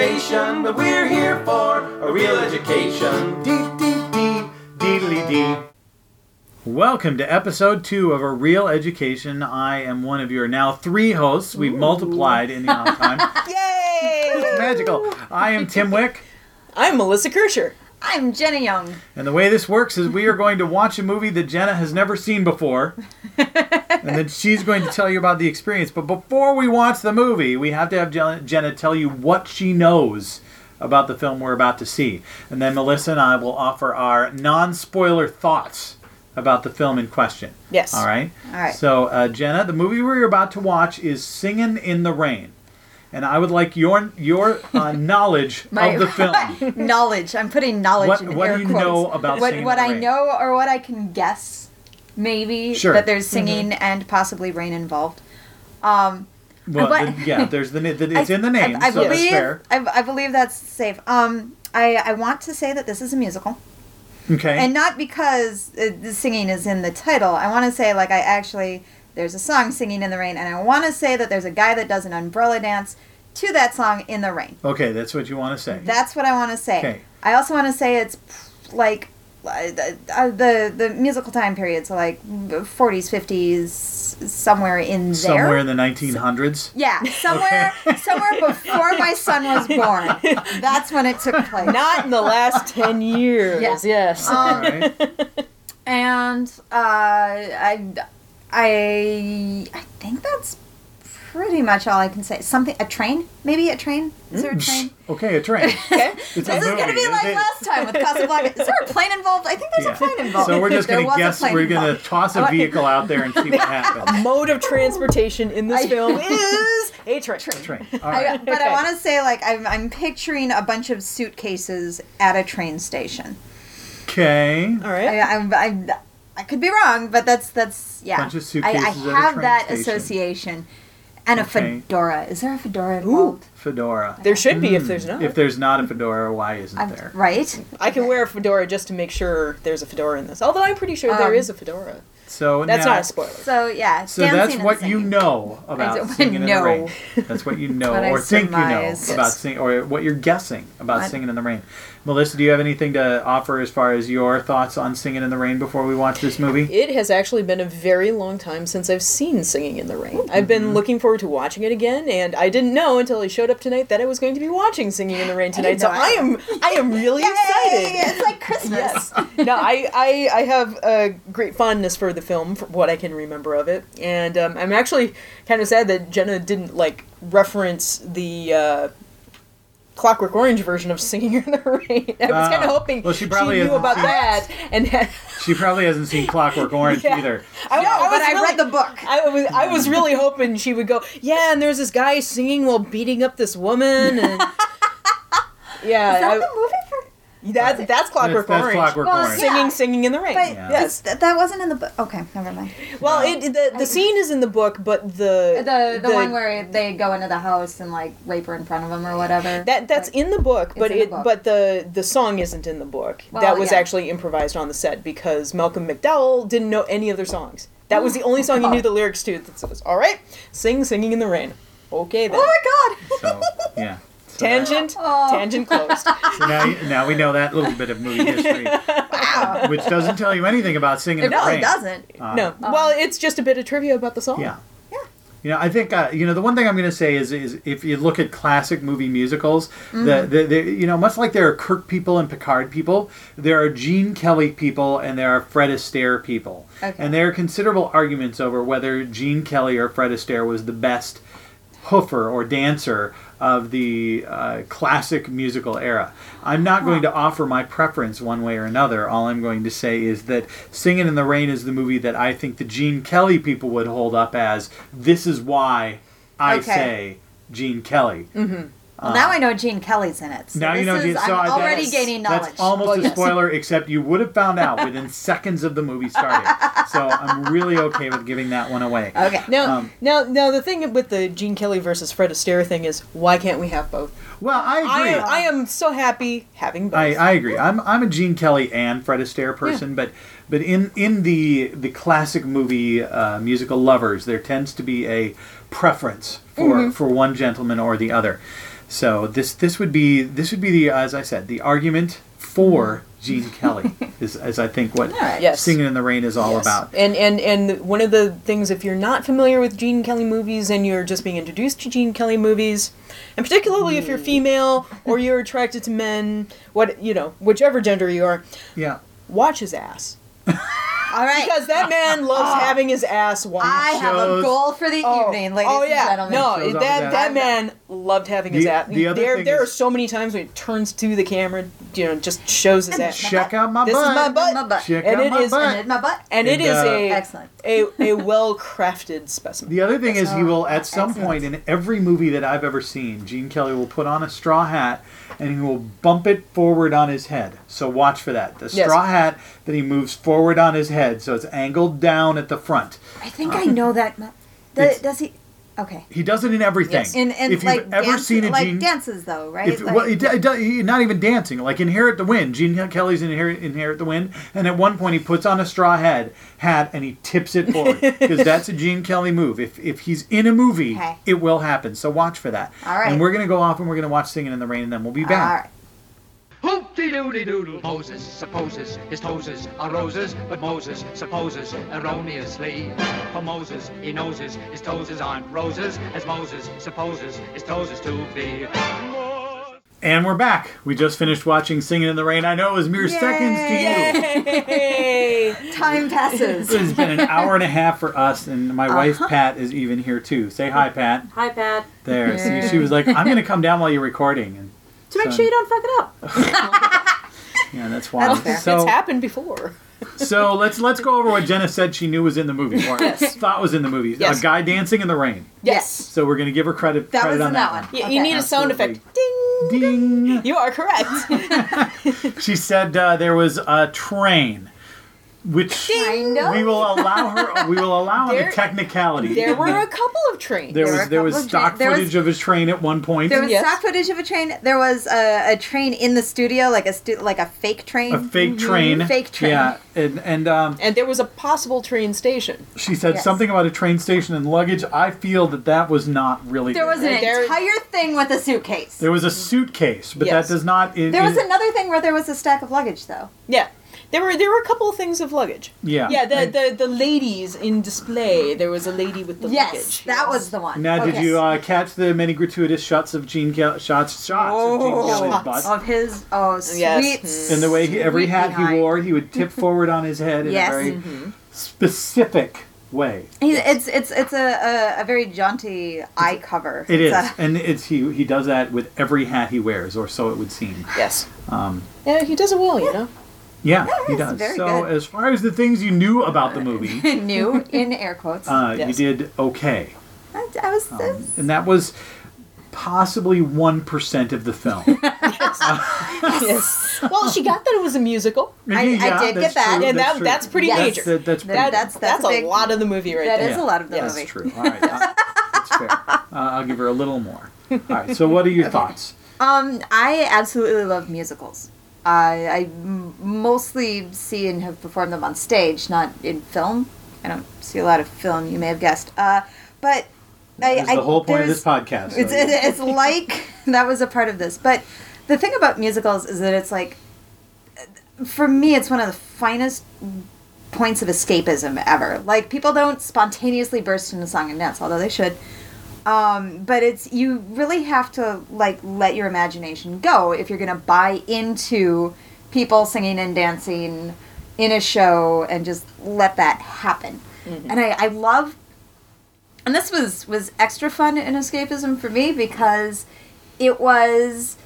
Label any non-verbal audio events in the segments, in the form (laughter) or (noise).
conversation, but we're here for a real education. Dee dee dee, deedly dee. Welcome to episode two of A Reel Education. I am one of your now three hosts. We've multiplied in the off time. (laughs) Yay! It's magical. I am Tim Wick, I'm Melissa Kaercher. I'm Jena Young. and the way this works is we are going to watch a movie that Jena has never seen before, (laughs) and then she's going to tell you about the experience. But before we watch the movie, we have to have Jena, tell you what she knows about the film we're about to see. And then Melissa and I will offer our non spoiler thoughts about the film in question. Yes. All right. All right. So, uh, Jena, the movie we're about to watch is Singing in the Rain. And I would like your your uh, (laughs) knowledge My- of the (laughs) film. knowledge. I'm putting knowledge What- in what air do you quotes. know about what, Singing what I know or what I can guess, maybe Sure. that there's singing and possibly rain involved. Um, Well, But- the- yeah, (laughs) there's the, the it's I- in the name, I, I so that's believe fair. I, I believe that's safe. Um, I I want to say that this is a musical, Okay. and not because uh, the singing is in the title. I want to say like I actually there's a song singing in the rain, and I want to say that there's a guy that does an umbrella dance to that song in the rain. okay, that's what you want to say. That's what I want to say. Okay. I also want to say it's like uh, the the the musical time period, so like 40s, 50s, somewhere in there. Somewhere in the 1900s. yeah, somewhere (laughs) somewhere before my son was born. That's when it took place. Not in the last 10 years. Yeah. Yes. Um, All right. (laughs) and uh, I I I think that's pretty much all I can say. Something a train, maybe a train. Is there a mm. train? (laughs) Okay, a train. (laughs) okay. It's a This is gonna be like It- last time with Casablanca. Is there a plane involved? I think there's Yeah. a plane involved. So we're just There gonna guess. We're going to toss a (laughs) vehicle out there and see what happens. Mode of transportation in this I- film is a train. Train. All I, right. but I want to say, like, I'm, I'm picturing a bunch of suitcases at a train station. Okay. All right. I, I, I, I could be wrong, but that's that's yeah. Bunch of I, suitcases I at a have train that station. association, and a fedora. Is there a fedora involved? Fedora. there should be if there's not. If there's not a fedora, why isn't I'm- there? right. I can wear a fedora just to make sure there's a fedora in this. Although I'm pretty sure there Um, is a fedora. So That's now, not a spoiler. So yeah. So that's what you know about don't singing in the rain. That's what you (laughs) know, or think you know about singing, or what you're guessing about I- singing in the rain. Melissa, do you have anything to offer as far as your thoughts on singing in the rain before we watch this movie? It has actually been a very long time since I've seen Singing in the Rain. I've been Mm-hmm. looking forward to watching it again, and I didn't know until I showed up tonight that I was going to be watching Singing in the Rain tonight. didn't So know I am, I am really Yay! excited. It's like Christmas. Yes. no, I, I, I have a great fondness for the film, for what I can remember of it, and um, I'm actually kind of sad that Jena didn't like reference the uh, Clockwork Orange version of Singing in the (laughs) Rain. I was kind Ah. of hoping Well, she probably knew about seen- that, and had, (laughs) She probably hasn't seen Clockwork Orange Yeah. either. I, No, I but was I read the book. I was I was really hoping she would go, yeah, and there's this guy singing while beating up this woman, and (laughs) yeah, Is that I- the movie for? that's that's Clockwork that's, that's Orange. Clockwork Well, Orange. yeah. Singing, singing in the rain. But Yeah. Yes. th- that wasn't in the book. Okay, never mind. Well, it the the (laughs) scene is in the book, but the The the, one where they go into the house and like rape her in front of them or whatever. that that's in the book, but in the it book. but the the song isn't in the book. Well, that was yeah. actually improvised on the set because Malcolm McDowell didn't know any other songs. That was the only (laughs) oh song he knew the lyrics to. That was all right. Sing, singing in the rain. Okay then. Oh my god. So yeah. So that- Tangent. Oh. (laughs) Tangent closed. So now, you- now we know that little bit of movie history, Wow. (laughs) which doesn't tell you anything about singing in It the really rain. doesn't. Uh, no. Well, it's just a bit of trivia about the song. Yeah. Yeah. You know, I think uh, you know the one thing I'm going to say is is if you look at classic movie musicals, the, the, the you know much like there are Kirk people and Picard people, there are Gene Kelly people and there are Fred Astaire people, Okay. and there are considerable arguments over whether Gene Kelly or Fred Astaire was the best hoofer or dancer of the uh, classic musical era. I'm not going to offer my preference one way or another. All I'm going to say is that Singing in the Rain is the movie that I think the Gene Kelly people would hold up as this is why I Okay. say Gene Kelly. Well, now I know Gene Kelly's in it. So Now you know is, Gene. So I'm I- already that's- gaining knowledge. That's almost Well, a yes. spoiler, except you would have found out within (laughs) seconds of the movie starting. So I'm really okay with giving that one away. okay. Now, Um, now, now, the thing with the Gene Kelly versus Fred Astaire thing is, why can't we have both? Well, I I agree. am, I am so happy having both. I, I agree. I'm I'm a Gene Kelly and Fred Astaire person, but But in in the the classic movie uh, musical lovers, there tends to be a preference for Mm-hmm. for one gentleman or the other. So this this would be this would be the as I said the argument for mm-hmm. Gene Kelly (laughs) is as I think what right. Yes. Singing in the Rain is all Yes. about. And and and one of the things, if you're not familiar with Gene Kelly movies and you're just being introduced to Gene Kelly movies, and particularly if you're mm. female or you're attracted to men, what you know, whichever gender you are, Yeah. watch his ass (laughs) All right. because that man loves having his ass watched. I have a shows- goal for the Oh, evening, ladies oh yeah, and gentlemen. no, Shows off that his that ass. man loved having his The- ass. the other there, thing there are so many times when he turns to the camera, you know, just shows his ass. Check out my This is butt. my butt. My butt. Check And out it my is- butt. And my butt. and it And, is uh, a Excellent. a, a well crafted specimen. The other thing is, he Oh, will at some excellent. point in every movie that I've ever seen, Gene Kelly will put on a straw hat and he will bump it forward on his head. So watch for that. The Yes. straw hat that he moves forward on his head, so it's angled down at the front. I think I know that. mu- (laughs) The, It's- does he? Okay. He does it in everything. Yes. In in if like you've ever dance- seen a like Gene, dances though, right? if, like, well, he, d- d- he- not even dancing, like Inherit the Wind. Gene Kelly's in Inherit, Inherit the Wind, and at one point he puts on a straw head hat and he tips it forward (laughs) because that's a Gene Kelly move. If if he's in a movie, Okay. it will happen. So watch for that. All right. And we're gonna go off and we're gonna watch Singing in the Rain, and then we'll be all back. right. Hoop-de-doodle-doodle. Moses supposes his toes are roses, but Moses supposes erroneously. For Moses, he knows his, his toes aren't roses, as Moses supposes his toes to be. And we're back. We just finished watching Singing in the Rain. I know it was mere seconds to you. Yay! (laughs) Time passes. It's been an hour and a half for us, and my wife Uh-huh. Pat is even here too. Say hi, Pat. Hi, Pat. There. See, she was like, "I'm going to come down while you're recording," and To make So- sure you don't fuck it up. (laughs) yeah, that's why. That's fair. it's happened before. so let's let's go over what Jena said she knew was in the movie, or (laughs) thought was in the movie. Yes. A guy dancing in the rain. Yes. So we're going to give her credit. That credit was on in that, that one. You, Okay. you need a sound effect. Ding. Ding. You are correct. (laughs) She said uh, there was a train, which Kind of. we will allow her. We will allow on There- a technicality. there were a (laughs) couple of trains. There There were was there was couple of stock tra- there was- footage of a train at one point. There was Yes. stock footage of a train. There was a, a train in the studio, like a stu- like a fake train. a fake train. Fake train. Yeah, and and um, and there was a possible train station. she said Yes. something about a train station and luggage. I feel that that was not really. There there. was an There- entire thing with a suitcase. There was a suitcase, but Yes. that does not. It, There was it- another thing where there was a stack of luggage, though. Yeah. There were there were a couple of things of luggage. Yeah. Yeah, the, And- the, the ladies in display. There was a lady with the yes, luggage. that was the one. Now, did you uh, catch the many gratuitous shots of Gene Kel- shots shots of Gene Kelly's butt? of his oh sweet Yes. And the way he, every sweet hat he wore, he would tip (laughs) forward on his head in Yes. a very Mm-hmm. specific way. He's, it's it's it's a, a, a very jaunty eye cover. It is, It's a- and it's he he does that with every hat he wears, or so it would seem. Yes. Um, Yeah, he does it well, you know. Yeah, he does. very so, good. as far as the things you knew about the movie, (laughs) new in air quotes. uh, Yes. you did okay, I, I was um, and that was possibly one percent of the film. (laughs) (laughs) yes. Well, she got that it was a musical. I- I did get that. true, And that's that- that's pretty That's- major. that- that's pretty That, that's- that's, that's a a big- lot of the movie right that there. is a lot of the That's movie. That's true. All right, uh, that's fair. Uh, I'll give her a little more. All right. So, what are your thoughts? Um, I absolutely love musicals. I mostly see and have performed them on stage, not in film. I don't see a lot of film. You may have guessed. Uh, but I, the whole point of this podcast. It's it, it's like (laughs) that was a part of this. But the thing about musicals is that it's like, for me, it's one of the finest points of escapism ever. Like people don't spontaneously burst into song and dance, although they should. Um, but it's you really have to like let your imagination go if you're gonna buy into people singing and dancing in a show and just let that happen. And I, I love and this was was extra fun in escapism for me because it was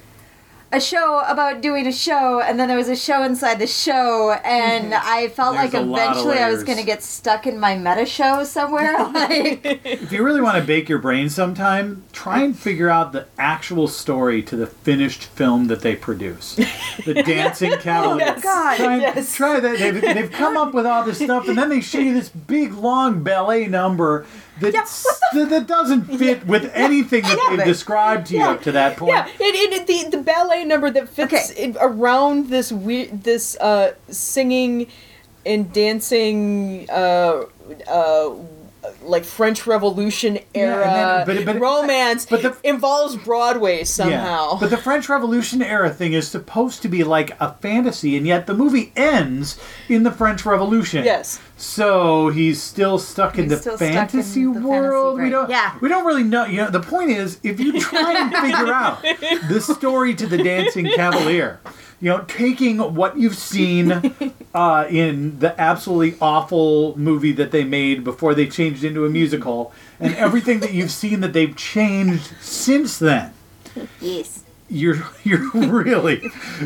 a show about doing a show and then there was a show inside the show and mhm. I felt There's like a lot of eventually I was going to get stuck in my meta show somewhere (laughs) like If you really want to bake your brain sometime, try and figure out the actual story to the finished film that they produce. The (laughs) Dancing oh, Cavalier. Oh, God. Try, Yes. try that. They've, they've come up with all this stuff, and then they show you this big, long ballet number that, that, that doesn't fit with anything that they've described to you up to that point. Yeah, it, it, the the ballet number that fits Okay. it, around this weird this uh, singing and dancing uh uh like French Revolution era and then- but- but- romance but the- involves Broadway somehow. But the French Revolution era thing is supposed to be like a fantasy, and yet the movie ends in the French Revolution. Yes. So he's still stuck in He's the still stuck in fantasy the fantasy world. we don't. Yeah. We don't really know. You know, the point is, if you try and (laughs) figure out the story to the Dancing Cavalier, you know, taking what you've seen (laughs) uh, in the absolutely awful movie that they made before they changed into a musical, and everything that you've seen that they've changed since then Yes. you're you're really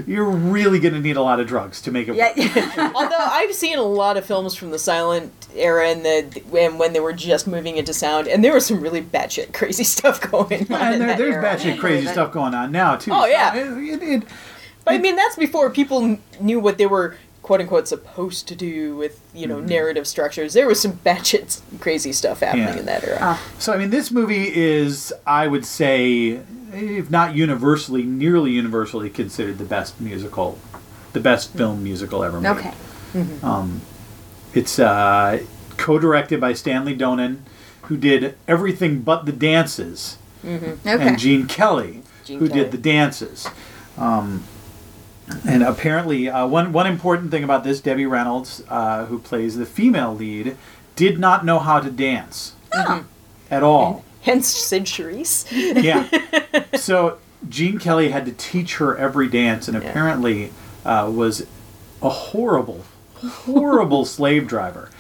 you're really gonna need a lot of drugs to make it Yeah. work. (laughs) Although I've seen a lot of films from the silent era and the when when they were just moving into sound, and there was some really batshit crazy (laughs) stuff going on. And in there, that there's era. batshit crazy believe it. stuff going on now too. Oh, yeah. So it- it- it- But I mean, that's before people kn- knew what they were quote unquote supposed to do with you know narrative structures. There was some (laughs) batshit crazy stuff happening Mm-hmm. Yeah. in that era. Oh. so I mean, this movie is, I would say, if not universally, nearly universally considered the best musical, the best film musical ever made. Okay. It's uh, co-directed by Stanley Donen, who did everything but the dances. Okay. and Gene Kelly, Gene who Kelly. did the dances. Um, and apparently, uh, one one important thing about this, Debbie Reynolds, uh, who plays the female lead, did not know how to dance at all. Hence centuries. Yeah. (laughs) So Gene Kelly had to teach her every dance, and apparently uh, was a horrible, horrible (laughs) slave driver.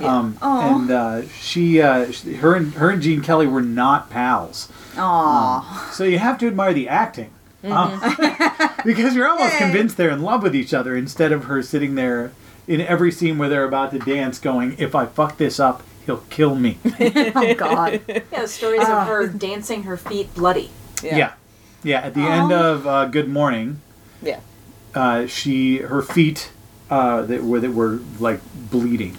Um, Aw. and uh, she, uh, she, her and her and Gene Kelly were not pals. Aw. So you have to admire the acting. Um, (laughs) because you're almost Yay. convinced they're in love with each other instead of her sitting there in every scene where they're about to dance going, if I fuck this up, he'll kill me. (laughs) Oh God. Yeah, stories Ah. of her dancing her feet bloody. yeah. Yeah, at the end of uh, Good Morning, Yeah. uh, she her feet uh, that were that were like bleeding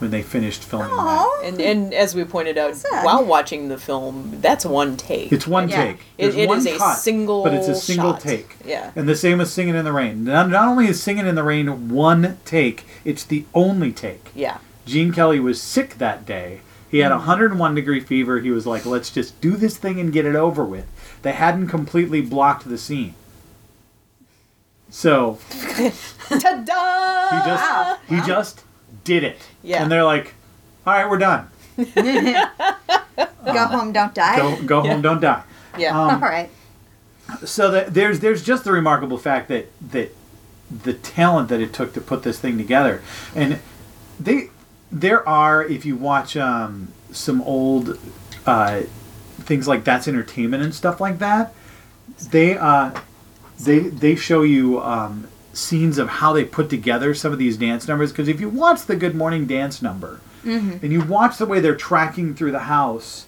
when they finished filming that. And and as we pointed out Sad. while watching the film, that's one take. It's one Yeah. take. It- There's it one is a cut, single but it's a single shot. take. Yeah. And the same with Singing in the Rain. Not, not only is Singing in the Rain one take, it's the only take. yeah. Gene Kelly was sick that day. He had mm. a 101 degree fever. He was like, let's just do this thing and get it over with. They hadn't completely blocked the scene. So (laughs) Ta-da! he just he just did it. Yeah. And they're like, all right, we're done. (laughs) Go home, don't die. Go go home, don't die. Yeah. All right. So that there's there's just the remarkable fact that that the talent that it took to put this thing together, and they there are if you watch um, some old uh, things like that's entertainment and stuff like that, they uh, they they show you um, scenes of how they put together some of these dance numbers because if you watch the Good Morning Dance number mm-hmm. and you watch the way they're tracking through the house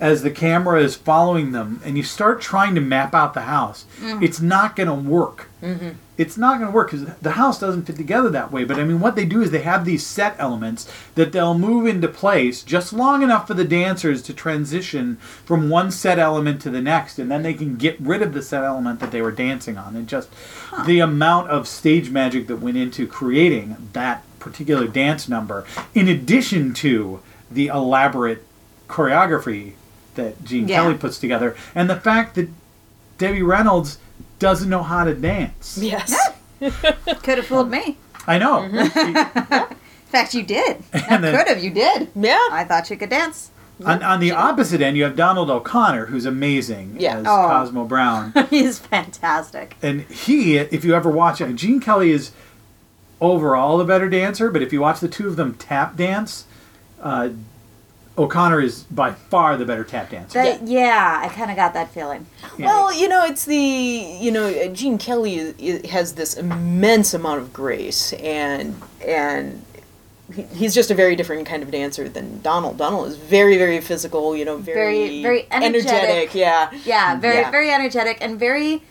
as the camera is following them and you start trying to map out the house, mm-hmm. it's not going to work. Mm-hmm. It's not going to work because the house doesn't fit together that way. But I mean, what they do is they have these set elements that they'll move into place just long enough for the dancers to transition from one set element to the next, and then they can get rid of the set element that they were dancing on. And just the amount of stage magic that went into creating that particular dance number, in addition to the elaborate choreography that Gene Yeah. Kelly puts together, and the fact that Debbie Reynolds doesn't know how to dance. Yes. (laughs) Could have fooled me. I know. In fact, you did. (laughs) And then- Could have. You did. Yeah. I thought you could dance. on, on the opposite end, you have Donald O'Connor, who's amazing Yeah. as Oh. Cosmo Brown. (laughs) He's fantastic. and he, if you ever watch it, Gene Kelly is overall the better dancer, but if you watch the two of them tap dance, uh, O'Connor is by far the better tap dancer. That, yeah. I kind of got that feeling. Yeah. Well, you know, it's the you know uh, Gene Kelly is, is, has this immense amount of grace and and he- he's just a very different kind of dancer than Donald. Donald is very very physical, you know, very Very- very energetic. Yeah, Yeah, very Yeah. very energetic and very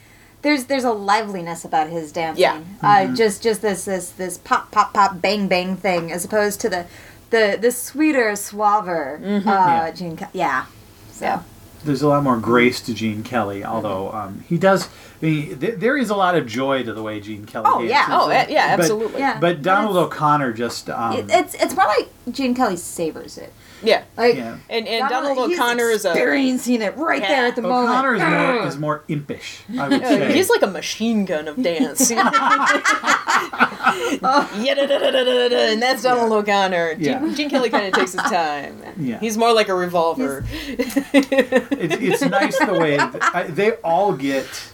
there's there's a liveliness about his dancing. Yeah. Uh, just just this this this pop pop pop bang bang thing as opposed to the the the sweeter suaver uh Yeah. Gene Ke- yeah. So Yeah. there's a lot more grace to Gene Kelly, although um, he does. Mean, th- there is a lot of joy to the way Gene Kelly. Oh, yeah. Oh, eh, yeah, But- absolutely. Yeah. But Donald it's- O'Connor just. Um, It, it's it's more like Gene Kelly savors it. Yeah. Like Yeah. And and Donald he's O'Connor is a experiencing it right there at the moment. O'Connor is more, is more impish, I would say. he's like a machine gun of dance. yeah, da, da, da, da, da, da, and that's Donald O'Connor. Gene, Yeah. Gene Kelly kind of takes his time. Yeah. He's more like a revolver. (laughs) it's, it's nice the way th- I, they all get,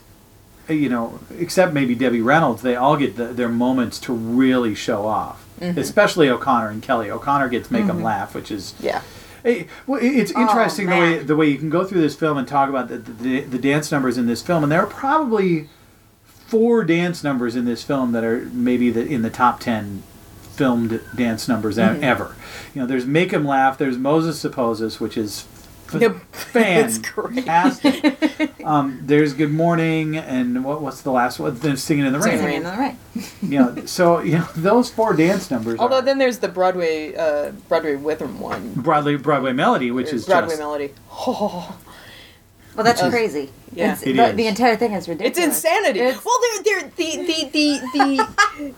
you know, except maybe Debbie Reynolds, they all get the, their moments to really show off. Mm-hmm. Especially O'Connor and Kelly. O'Connor gets make them laugh, which is Yeah. Hey, well, it's interesting the way the way you can go through this film and talk about the, the the dance numbers in this film, and there are probably four dance numbers in this film that are maybe the, in the top ten filmed dance numbers Mm-hmm. ever. You know, there's "Make 'Em Laugh," there's "Moses Supposes," which is f- Yep. (laughs) It's great. (laughs) um, there's "Good Morning," and what, what's the last one? Then "Singing in the Rain." in Singing in the rain. (laughs) You know, so you know those four dance numbers. Although are then there's the Broadway uh, Broadway Rhythm one. Broadway Broadway Melody, which is Broadway just melody. Oh, Well, that's Uh, crazy. yeah. It's, It the, is. the entire thing is ridiculous. it's insanity. It's- well, they're, they're the the the the,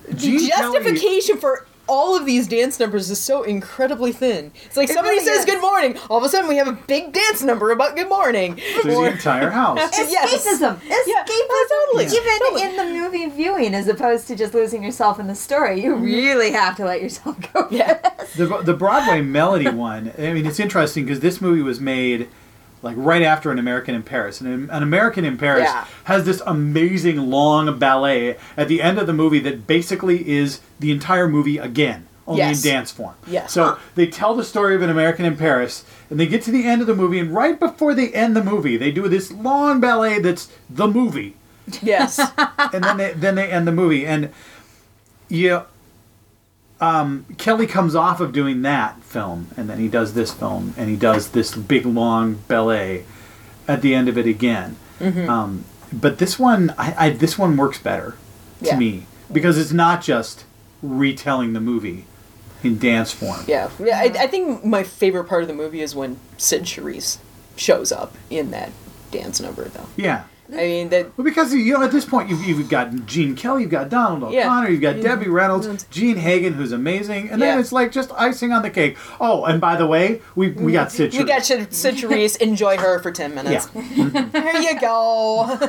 the Gene Kelly- justification for all of these dance numbers is so incredibly thin. It's like It somebody really says is. "Good morning," all of a sudden we have a big dance number about "Good morning." through the entire house. (laughs) Yes. Escapism. Yeah, Escapism. Oh, totally. Even Totally. in the movie viewing, as opposed to just losing yourself in the story, you mm-hmm. really have to let yourself go. Yeah. The, the Broadway Melody one, I mean, it's interesting because this movie was made like right after An American in Paris. And An American in Paris Yeah. has this amazing long ballet at the end of the movie that basically is the entire movie again, only Yes. in dance form. Yes. So they tell the story of An American in Paris, and they get to the end of the movie, and right before they end the movie, they do this long ballet that's the movie Yes. (laughs) and then they then they end the movie and yeah um, Kelly comes off of doing that film and then he does this film and he does this big long ballet at the end of it again Mm-hmm. um, but this one I, I this one works better to Yeah. me because it's not just retelling the movie in dance form Yeah, yeah. I, I think my favorite part of the movie is when Cyd Charisse shows up in that dance number, though. yeah I mean that. Well, because you know, at this point, you've, you've got Gene Kelly, you've got Donald Yeah. O'Connor, you've got Yeah. Debbie Reynolds, mm-hmm. Jean Hagen, who's amazing, and then it's like just icing on the cake. Oh, and by the way, we we got mm-hmm. Cyd. We got. Cyd Cyd Enjoy her for ten minutes. Yeah. There you go.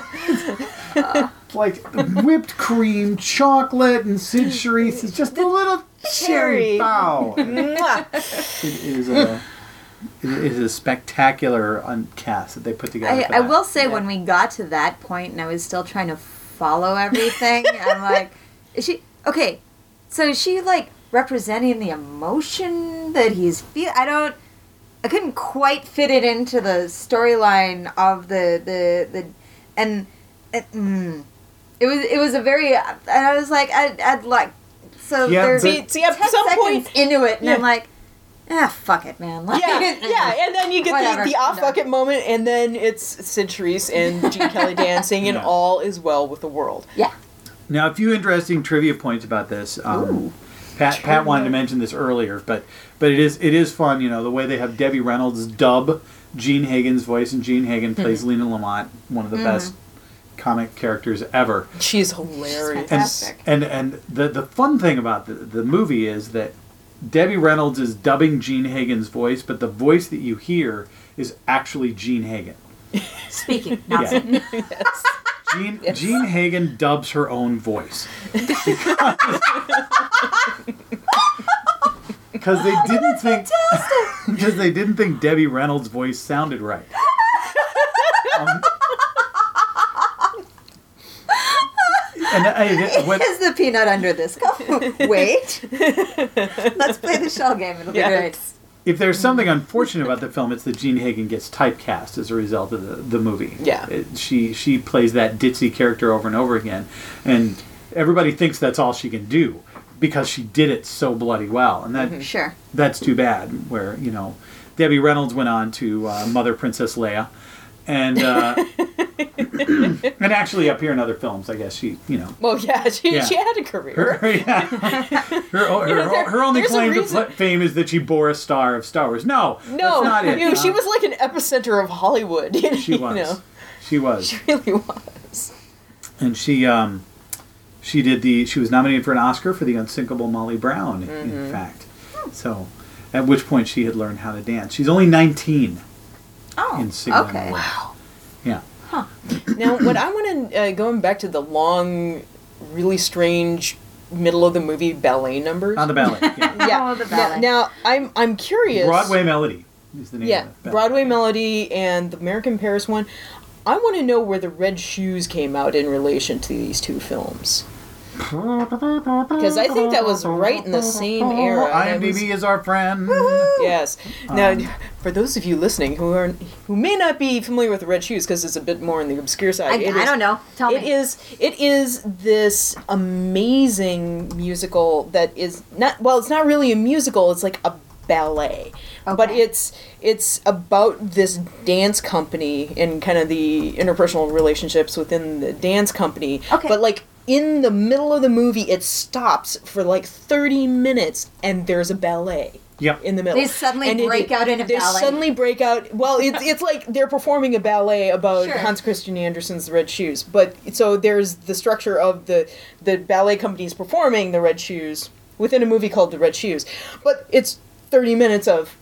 (laughs) like whipped cream, chocolate, and Cyd Charisse is just a little cherry bow. (laughs) it is a it is a spectacular un- cast that they put together. I, I will say when we got to that point and I was still trying to follow everything, (laughs) I'm like, is she okay? So is she like representing the emotion that he's feel? I don't. I couldn't quite fit it into the storyline of the the the, and it, mm, it was it was a very. And I was like, I, I'd like. So Yeah, there's but- See, see, at 10 some seconds point, into it, and I'm like, ah, fuck it, man. Like, yeah, yeah, and then you get Whatever, the, the off I'm done. bucket moment, and then it's Cyd Charisse and Gene (laughs) Kelly dancing, and all is well with the world. yeah. Now, a few interesting trivia points about this. Um, Pat, Pat wanted to mention this earlier, but but it is it is fun. You know the way they have Debbie Reynolds dub Jean Hagen's voice, and Jean Hagen plays Hmm. Lena Lamont, one of the best comic characters ever. She's hilarious. And and and the the fun thing about the the movie is that Debbie Reynolds is dubbing Jean Hagen's voice, but the voice that you hear is actually Jean Hagen. Speaking, not Yeah. saying. (laughs) Jean, Jean Hagen dubs her own voice. (laughs) Because they didn't think because (laughs) they didn't think Debbie Reynolds' voice sounded right. Um, and I, (laughs) when, Is the peanut under this cup? (laughs) Wait. (laughs) Let's play the shell game. It'll be Yeah. great. if there's something unfortunate about the film, it's that Jean Hagen gets typecast as a result of the, the movie. Yeah. It- she she plays that ditzy character over and over again, and everybody thinks that's all she can do because she did it so bloody well, and that Sure. that's too bad. Where you know, Debbie Reynolds went on to uh, Mother Princess Leia, and uh, (laughs) and actually appear in other films. I guess she, you know, Well, yeah, (laughs) she, Yeah. she had a career. her, (laughs) yeah. her, her, know, there- her only claim to fame is that she bore a star of Star Wars. No, No, that's not it. you know, she was like an epicenter of Hollywood. You She was. know, She was. she really was. and she um she did the she was nominated for an Oscar for the unsinkable Molly Brown Mm-hmm. in fact so at which point she had learned how to dance she's only 19 Oh, in Singing in the okay. Rain. yeah Huh. Now, what I want to uh, going back to the long, really strange middle of the movie ballet numbers. on the ballet yeah. (laughs) yeah. Oh, the Now, ballet. now I'm I'm curious. Broadway Melody is the name Yeah, of the. Broadway Melody and the American Paris one. I want to know where the Red Shoes came out in relation to these two films. Because I think that was right in the same era. and I was- IMDb is our friend Yes. Now, Um, for those of you listening who are who may not be familiar with the Red Shoes, because it's a bit more on the obscure side, I, it I is- don't know. Tell It me. is. It is this amazing musical that is not. Well, it's not really a musical. It's like a ballet, Okay. but it's it's about this dance company and kind of the interpersonal relationships within the dance company. Okay. But like in the middle of the movie, it stops for like thirty minutes, and there's a ballet yep in the middle. They suddenly And it- break out in a they ballet. They suddenly break out. Well, it's it's like they're performing a ballet about Sure. Hans Christian Andersen's The Red Shoes. But so there's the structure of the the ballet companies performing the Red Shoes within a movie called The Red Shoes. But it's thirty minutes of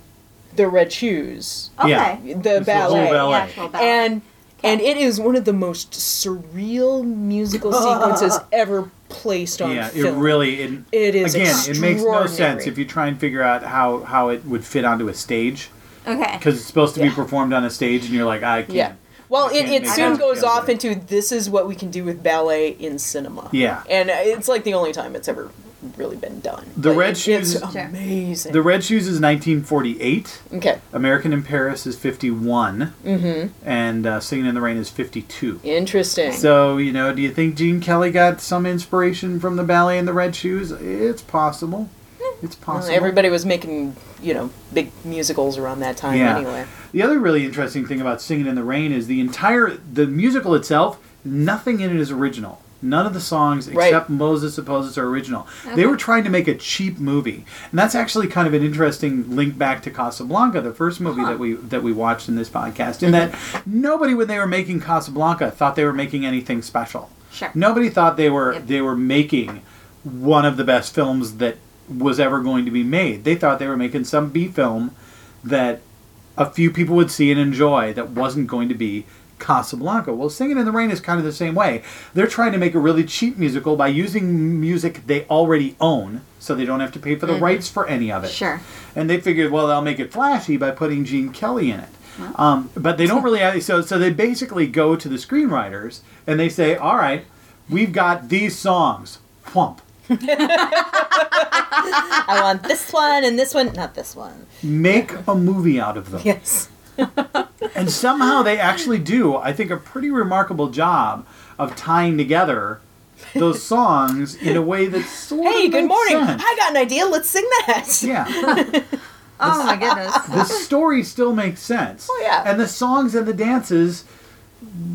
the Red Shoes, okay. the It's a whole ballet, ballet. The ballet. and and it is one of the most surreal musical sequences (laughs) ever placed on yeah it really it, It is again it makes no sense if you try and figure out how how it would fit onto a stage okay. because it's supposed to be performed on a stage and you're like i can't Yeah. Well, it, it soon goes off into this is what we can do with ballet in cinema. Yeah. And uh, it's like the only time it's ever really been done. The Red Shoes- It's amazing. the red shoes is 1948 okay. American in Paris is 51, mm-hmm. and uh, Singing in the Rain is 52. Interesting. So, you know, do you think Gene Kelly got some inspiration from the ballet in the Red Shoes? It's possible. It's Well, possible. everybody was making, you know, big musicals around that time Yeah. anyway. The other really interesting thing about Singing in the Rain is the entire the musical itself. Nothing in it is original. None of the songs Right. except Moses Supposes are original. They uh-huh. were trying to make a cheap movie, and that's actually kind of an interesting link back to Casablanca, the first movie that we that we watched in this podcast. In that mm-hmm. nobody, when they were making Casablanca, thought they were making anything special. Sure. Nobody thought they were Yep. they were making one of the best films that was ever going to be made. They thought they were making some B film that a few people would see and enjoy that wasn't going to be Casablanca. Well, Singing in the Rain is kind of the same way. They're trying to make a really cheap musical by using music they already own, so they don't have to pay for the rights for any of it. Sure. And they figured, well, they'll make it flashy by putting Gene Kelly in it. Um, but they don't (laughs) really have, so so they basically go to the screenwriters and they say, all right, we've got these songs, whump. (laughs) I want this one and this one, not this one. Make a movie out of them. Yes. (laughs) And somehow they actually do, I think, a pretty remarkable job of tying together those songs in a way that sort Hey, of good makes morning. sense. I got an idea. Let's sing that. Yeah, (laughs) Oh my goodness. the story still makes sense. Oh, yeah. and the songs and the dances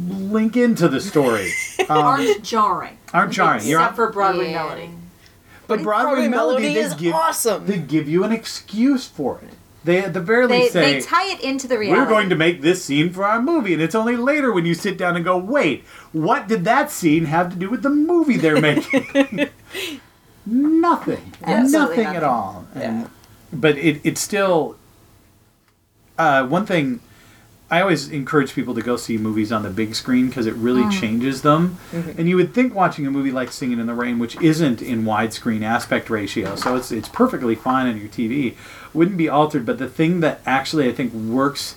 link into the story. (laughs) Um, Aren't jarring. aren't jarring. You're Except for Broadway Yeah. Melody. but Broadway, Broadway Melody, Melody they is give, awesome. They give you an excuse for it. They at the very They, least say they tie it into the reality. We're going to make this scene for our movie, and it's only later when you sit down and go, "Wait, what did that scene have to do with the movie they're (laughs) making?" nothing, Absolutely nothing at all. And, But it it's still uh, one thing. I always encourage people to go see movies on the big screen because it really Mm. changes them. Mm-hmm. And you would think watching a movie like Singing in the Rain, which isn't in widescreen aspect ratio, so it's it's perfectly fine on your TV, wouldn't be altered. But the thing that actually I think works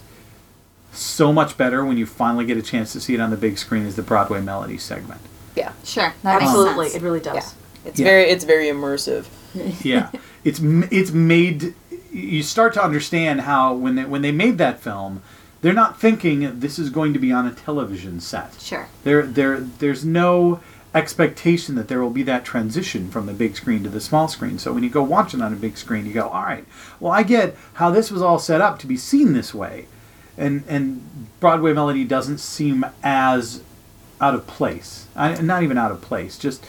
so much better when you finally get a chance to see it on the big screen is the Broadway Melody segment. yeah. Sure. That makes Absolutely. sense. It really does. Yeah. It's Yeah. very it's very immersive. (laughs) yeah it's it's made you start to understand how when they when they made that film they're not thinking this is going to be on a television set Sure. there there there's no expectation that there will be that transition from the big screen to the small screen so when you go watch it on a big screen you go all right well i get how this was all set up to be seen this way and and Broadway melody doesn't seem as out of place. I, not even out of place. Just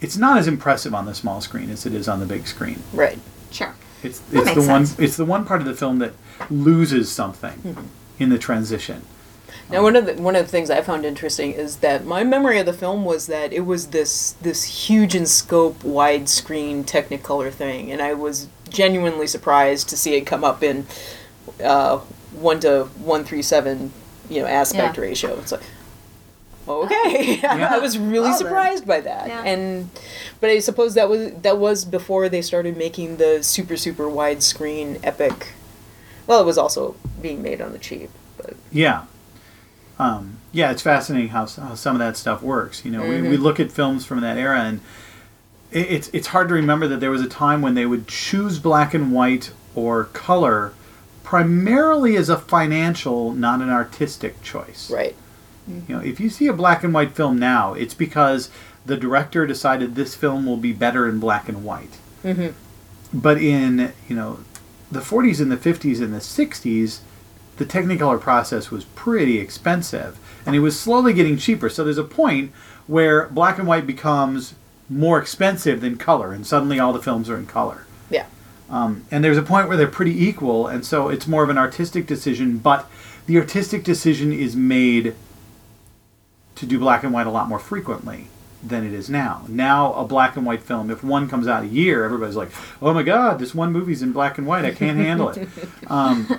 it's not as impressive on the small screen as it is on the big screen. Right. Sure. It's it's the makes one it's the one part of the film that loses something Mm-hmm. in the transition. Now, one of the one of the things I found interesting is that my memory of the film was that it was this this huge in scope, widescreen Technicolor thing, and I was genuinely surprised to see it come up in uh, one to one three seven, you know, aspect Yeah. ratio. It's like. Okay, (laughs) I was really Well then. surprised by that, Yeah. and but I suppose that was that was before they started making the super super widescreen epic. Well, it was also being made on the cheap, but Yeah. Um, yeah, it's fascinating how, how some of that stuff works. You know, we, Mm-hmm. we look at films from that era, and it, it's it's hard to remember that there was a time when they would choose black and white or color primarily as a financial, not an artistic choice. right. You know, if you see a black and white film now, it's because the director decided this film will be better in black and white. Mm-hmm. But in you know the 40s and the 50s and the 60s, the Technicolor process was pretty expensive, and it was slowly getting cheaper. So there's a point where black and white becomes more expensive than color, and suddenly all the films are in color. Yeah. Um, and there's a point where they're pretty equal, and so it's more of an artistic decision. But the artistic decision is made to do black and white a lot more frequently than it is now. Now, a black and white film, if one comes out a year, everybody's like, "Oh my God, this one movie's in black and white. I can't handle it." (laughs) Um,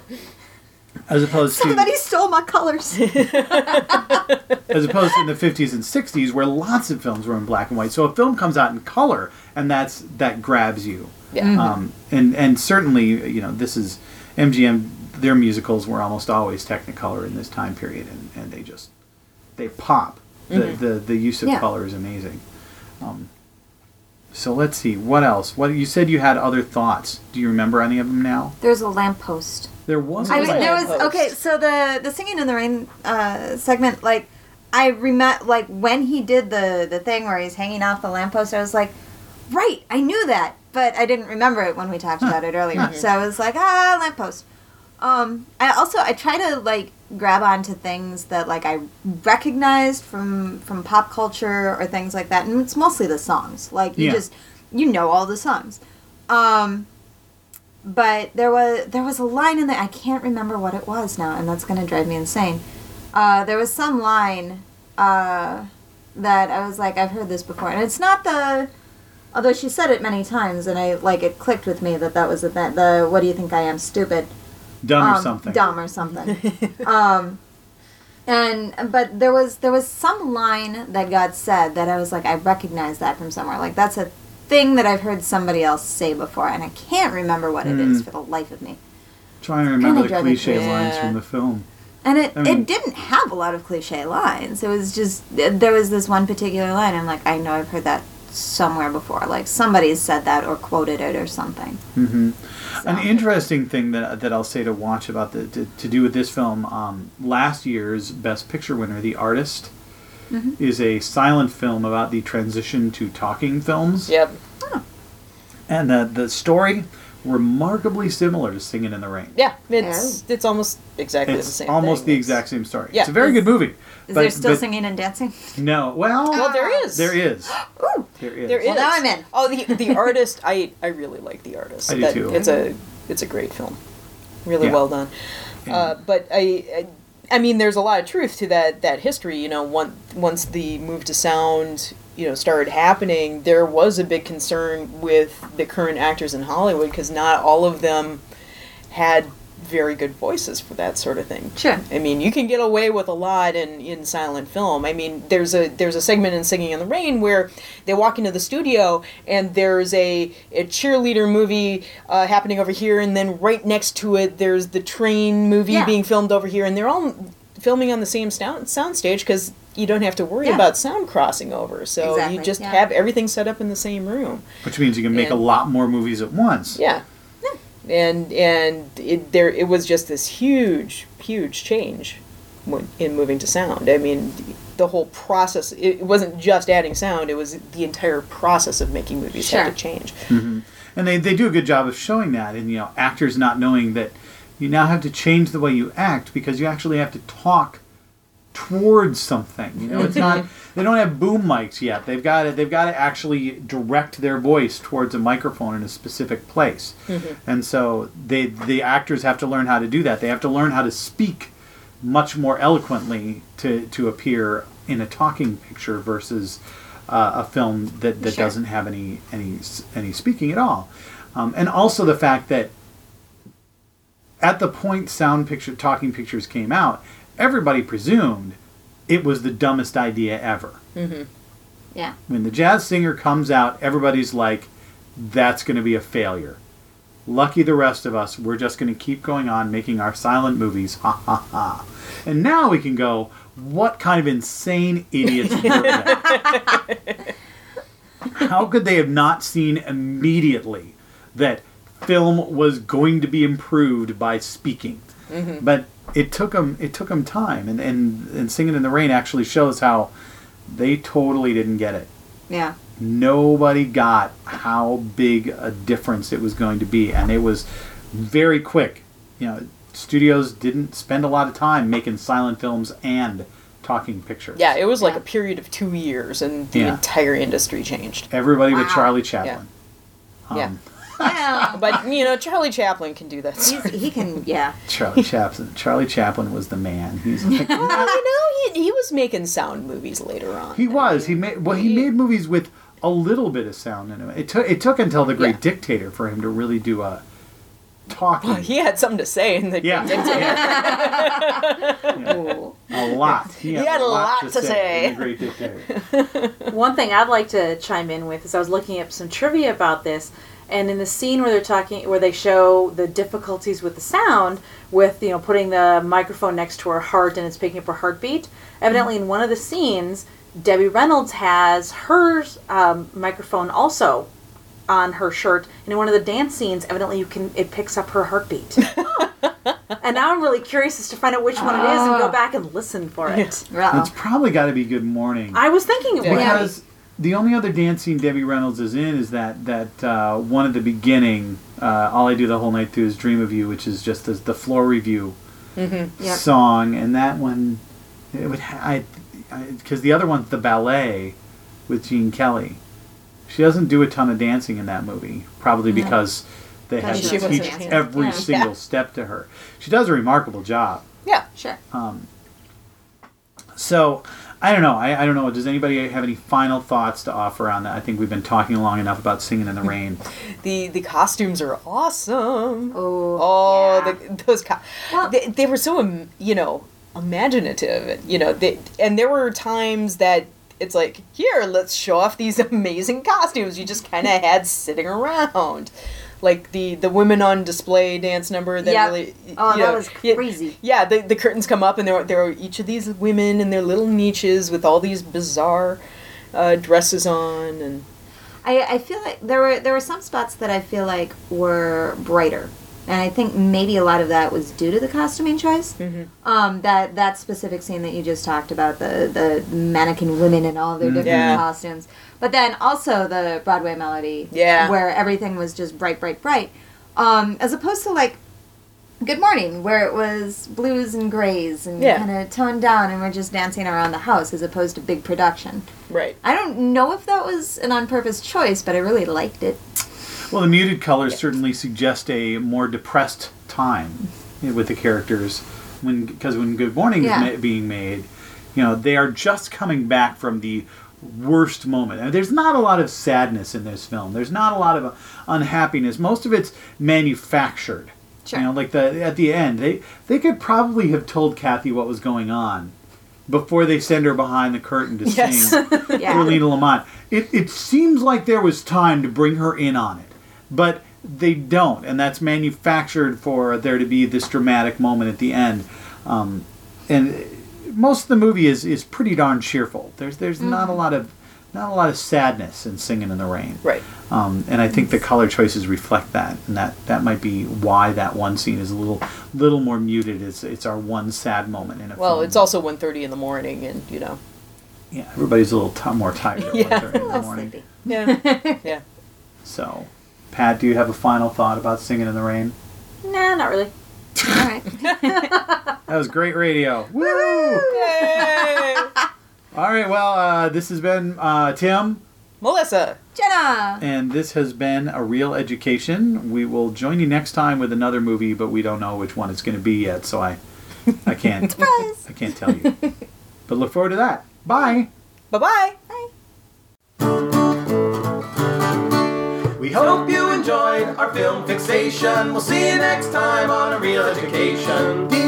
as opposed to Somebody stole my colors. (laughs) as opposed to in the 50s and 60s where lots of films were in black and white so a film comes out in color and that's that grabs you Yeah. um, and and certainly you know this is mgm their musicals were almost always technicolor in this time period and, and they just they pop the, the, the use of Yeah. color is amazing um, so let's see what else what you said you had other thoughts do you remember any of them now There's a lamppost. there was I mean, there was okay. So the the singing in the rain uh, segment, like I remember, like when he did the the thing where he's hanging off the lamppost, I was like, right, I knew that, but I didn't remember it when we talked about it earlier. So I was like, ah, lamppost. Um, I also I try to like grab onto things that like I recognized from from pop culture or things like that, and it's mostly the songs. Like you Yeah. just you know all the songs. Um, but there was there was a line in there I can't remember what it was now, and that's gonna drive me insane. Uh, there was some line uh, that I was like, I've heard this before, and it's not the. Although she said it many times, and I like it clicked with me that that was the the what do you think I am stupid dumb or um, something dumb or something. um, and but there was there was some line that God said that I was like I recognize that from somewhere. Like that's a thing that I've heard somebody else say before, and I can't remember what it is for the life of me. trying to remember the cliche lines from the film And it, I mean- it didn't have a lot of cliche lines. It was just there was this one particular line. I'm like I know I've heard that somewhere before. Like somebody's said that or quoted it or something. Mm-hmm. So- An interesting thing that, that I'll say to watch about the to, to do with this film, um, last year's Best Picture winner, The Artist, Mm-hmm. is a silent film about the transition to talking films, Yep. and the the story remarkably similar to Singing in the Rain. Yeah, it's it's almost exactly the It's same. almost thing. the It's- exact same story. Yeah. it's a very Is- good movie. Is but- there still but singing and dancing? No, well, Well, there is. there is. (gasps) Ooh. There is. There is. Well, now I'm in. Oh, the the (laughs) artist. I I really like the artist. I do too. It's a it's a great film. Really Yeah. well done. Uh, but I, I I mean, there's a lot of truth to that that history. You know, once once the move to sound you know started happening, there was a big concern with the current actors in Hollywood because not all of them had very good voices for that sort of thing. Sure. I mean, you can get away with a lot in, in silent film. I mean, there's a there's a segment in Singing in the Rain where they walk into the studio and there's a, a cheerleader movie uh, happening over here, and then right next to it there's the train movie Yeah. being filmed over here, and they're all filming on the same sound soundstage because you don't have to worry Yeah. about sound crossing over. So Exactly, you just yeah. have everything set up in the same room. Which means you can make a lot more movies at once. Yeah. And and it there it was just this huge huge change in moving to sound. I mean, the whole process it wasn't just adding sound, it was the entire process of making movies had Sure. to change. Mm-hmm. and they, they do a good job of showing that and you know actors not knowing that you now have to change the way you act because you actually have to talk towards something. You know, it's not (laughs) they don't have boom mics yet. They've got to they've got to actually direct their voice towards a microphone in a specific place. And so they the actors have to learn how to do that. They have to learn how to speak much more eloquently to to appear in a talking picture versus uh, a film that, that Sure. doesn't have any any any speaking at all. Um, and also the fact that at the point sound picture talking pictures came out, everybody presumed it was the dumbest idea ever. Mm-hmm. Yeah. When the jazz singer comes out, everybody's like, that's going to be a failure. Lucky the rest of us, we're just going to keep going on making our silent movies. Ha ha ha. And now we can go, what kind of insane idiots were they? (laughs) How could they have not seen immediately that film was going to be improved by speaking? Mm-hmm. But it took them it took 'em time, and, and and singing in the rain actually shows how they totally didn't get it. Yeah. Nobody got how big a difference it was going to be, and it was very quick. You know, studios didn't spend a lot of time making silent films and talking pictures. Yeah, it was like Yeah. a period of two years, and the Yeah. entire industry changed. Everybody but Wow. Charlie Chaplin. Um, yeah, Yeah. but you know, Charlie Chaplin can do that. He's, he can, yeah. Charlie Chaplin. Charlie Chaplin was the man. He's (laughs) like, Well, you know, he, he was making sound movies later on. he was. He made well. He made movies with a little bit of sound in it. It took it took until the Great Yeah. Dictator for him to really do a talking. Well, he had something to say in the yeah, yeah, (laughs) Ooh. a lot. He had a lot to say. in the Great Dictator. (laughs) One thing I'd like to chime in with is I was looking up some trivia about this, and in the scene where they're talking, where they show the difficulties with the sound, with you know putting the microphone next to her heart and it's picking up her heartbeat. Evidently, in one of the scenes, Debbie Reynolds has her um, microphone also on her shirt, and in one of the dance scenes, evidently you can it picks up her heartbeat. (laughs) and now I'm really curious as to find out which one it is and go back and listen for it. Uh-oh. It's probably got to be Good Morning. I was thinking it Yeah. was. because the only other dance scene Debbie Reynolds is in is that that uh, one at the beginning. Uh, All I do the whole night through is dream of you, which is just the, the floor review Yep. song, and that one, it would ha- I because the other one's the ballet with Gene Kelly. She doesn't do a ton of dancing in that movie, probably because they have Because to teach dancing. every Yeah. single Yeah. step to her. She does a remarkable job. yeah. Sure. So I don't know. I, I don't know. Does anybody have any final thoughts to offer on that? I think we've been talking long enough about singing in the rain. (laughs) The the costumes are awesome. Oh. Oh, yeah. the, those co- Well- they, they were so you know imaginative. You know, they, and there were times that it's like, here, let's show off these (laughs) amazing costumes you just kind of had sitting around. Like the the women on display dance number that Yep. really Oh, that know, was yeah, crazy. Yeah, the, the curtains come up and there are, there are each of these women in their little niches with all these bizarre uh, dresses on and I, I feel like there were there were some spots that I feel like were brighter, and I think maybe a lot of that was due to the costuming choice. Mm-hmm. Um, that that specific scene that you just talked about the the mannequin women and all their different Yeah. costumes, but then also the Broadway melody, Yeah. where everything was just bright, bright, bright, um, as opposed to like. Good morning, where it was blues and grays and Yeah. kind of toned down, and we're just dancing around the house as opposed to big production. right. I don't know if that was an on purpose choice, but I really liked it. Well, the muted colors certainly suggest a more depressed time with the characters when because when Good Morning Yeah. is ma- being made, you know they are just coming back from the worst moment. And there's not a lot of sadness in this film. There's not a lot of unhappiness. Most of it's manufactured. Sure. You know, like the at the end, they they could probably have told Kathy what was going on before they send her behind the curtain to Yes. sing (laughs) Yeah. for Lina Lamont. It, it seems like there was time to bring her in on it, but they don't, and that's manufactured for there to be this dramatic moment at the end. Um, and most of the movie is, is pretty darn cheerful. There's there's not a lot of not a lot of sadness in Singing in the Rain. Right. Um, and I think the color choices reflect that, and that, that might be why that one scene is a little little more muted. It's it's our one sad moment in a Well, film. it's also 1.30 in the morning, and you know. yeah, everybody's a little t- more tired at (laughs) Yeah. 1:30 in the morning. sleepy. Yeah. (laughs) yeah. So, Pat, do you have a final thought about Singing in the Rain? Nah, not really. All right. (laughs) That was great radio. Woo! Yay! All right, well, uh, this has been uh, Tim, Melissa. Jena. and this has been A Reel Education. We will join you next time with another movie, but we don't know which one it's going to be yet, so I, I can't, (laughs) Surprise. I can't tell you. But look forward to that. Bye. Bye. Bye bye. We hope you enjoyed our film fixation. We'll see you next time on A Reel Education. Dee.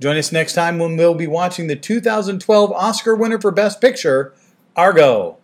Join us next time when we'll be watching the 2012 Oscar winner for Best Picture, Argo.